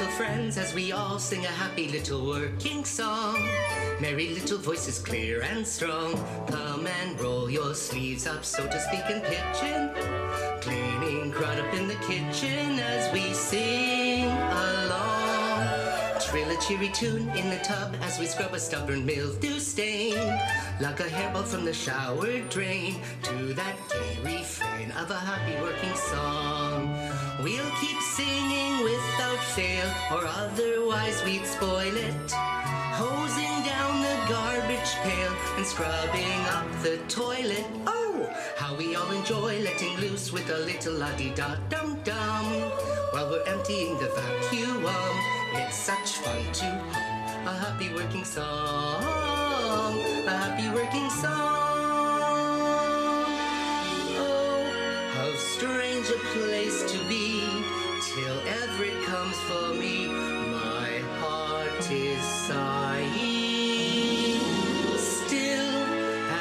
little friends as we all sing a happy little working song. Merry little voices clear and strong. Come and roll your sleeves up, so to speak, in. Cleaning crowd up in the kitchen as we sing along. Trill a cheery tune in the tub as we scrub a stubborn mildew stain. Like a hairball from the shower drain to that gay refrain of a happy working song. We'll keep singing without or otherwise we'd spoil it. Hosing down the garbage pail and scrubbing up the toilet. Oh, how we all enjoy letting loose with a little la di da dum dum. While we're emptying the vacuum, it's such fun to a happy working song. Is sighing. Still,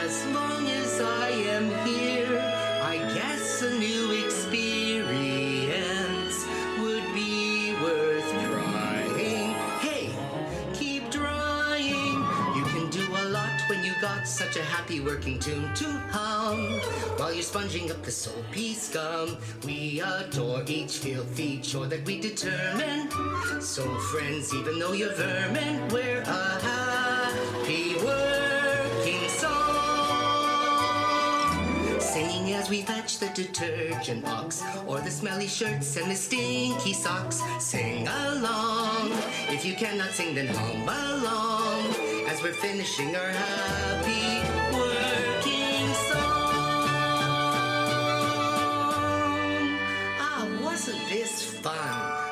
as long as I am here, I guess a new experience would be worth trying. Hey, keep trying. You can do a lot when you got such a happy working tune to hum. While you're sponging up the soapy scum, we adore each filthy chore that we determine. So, friends, even though you're vermin, we're a happy working song. Singing as we fetch the detergent box, or the smelly shirts and the stinky socks. Sing along. If you cannot sing, then hum along. As we're finishing our happy working song. Ah, wasn't this fun?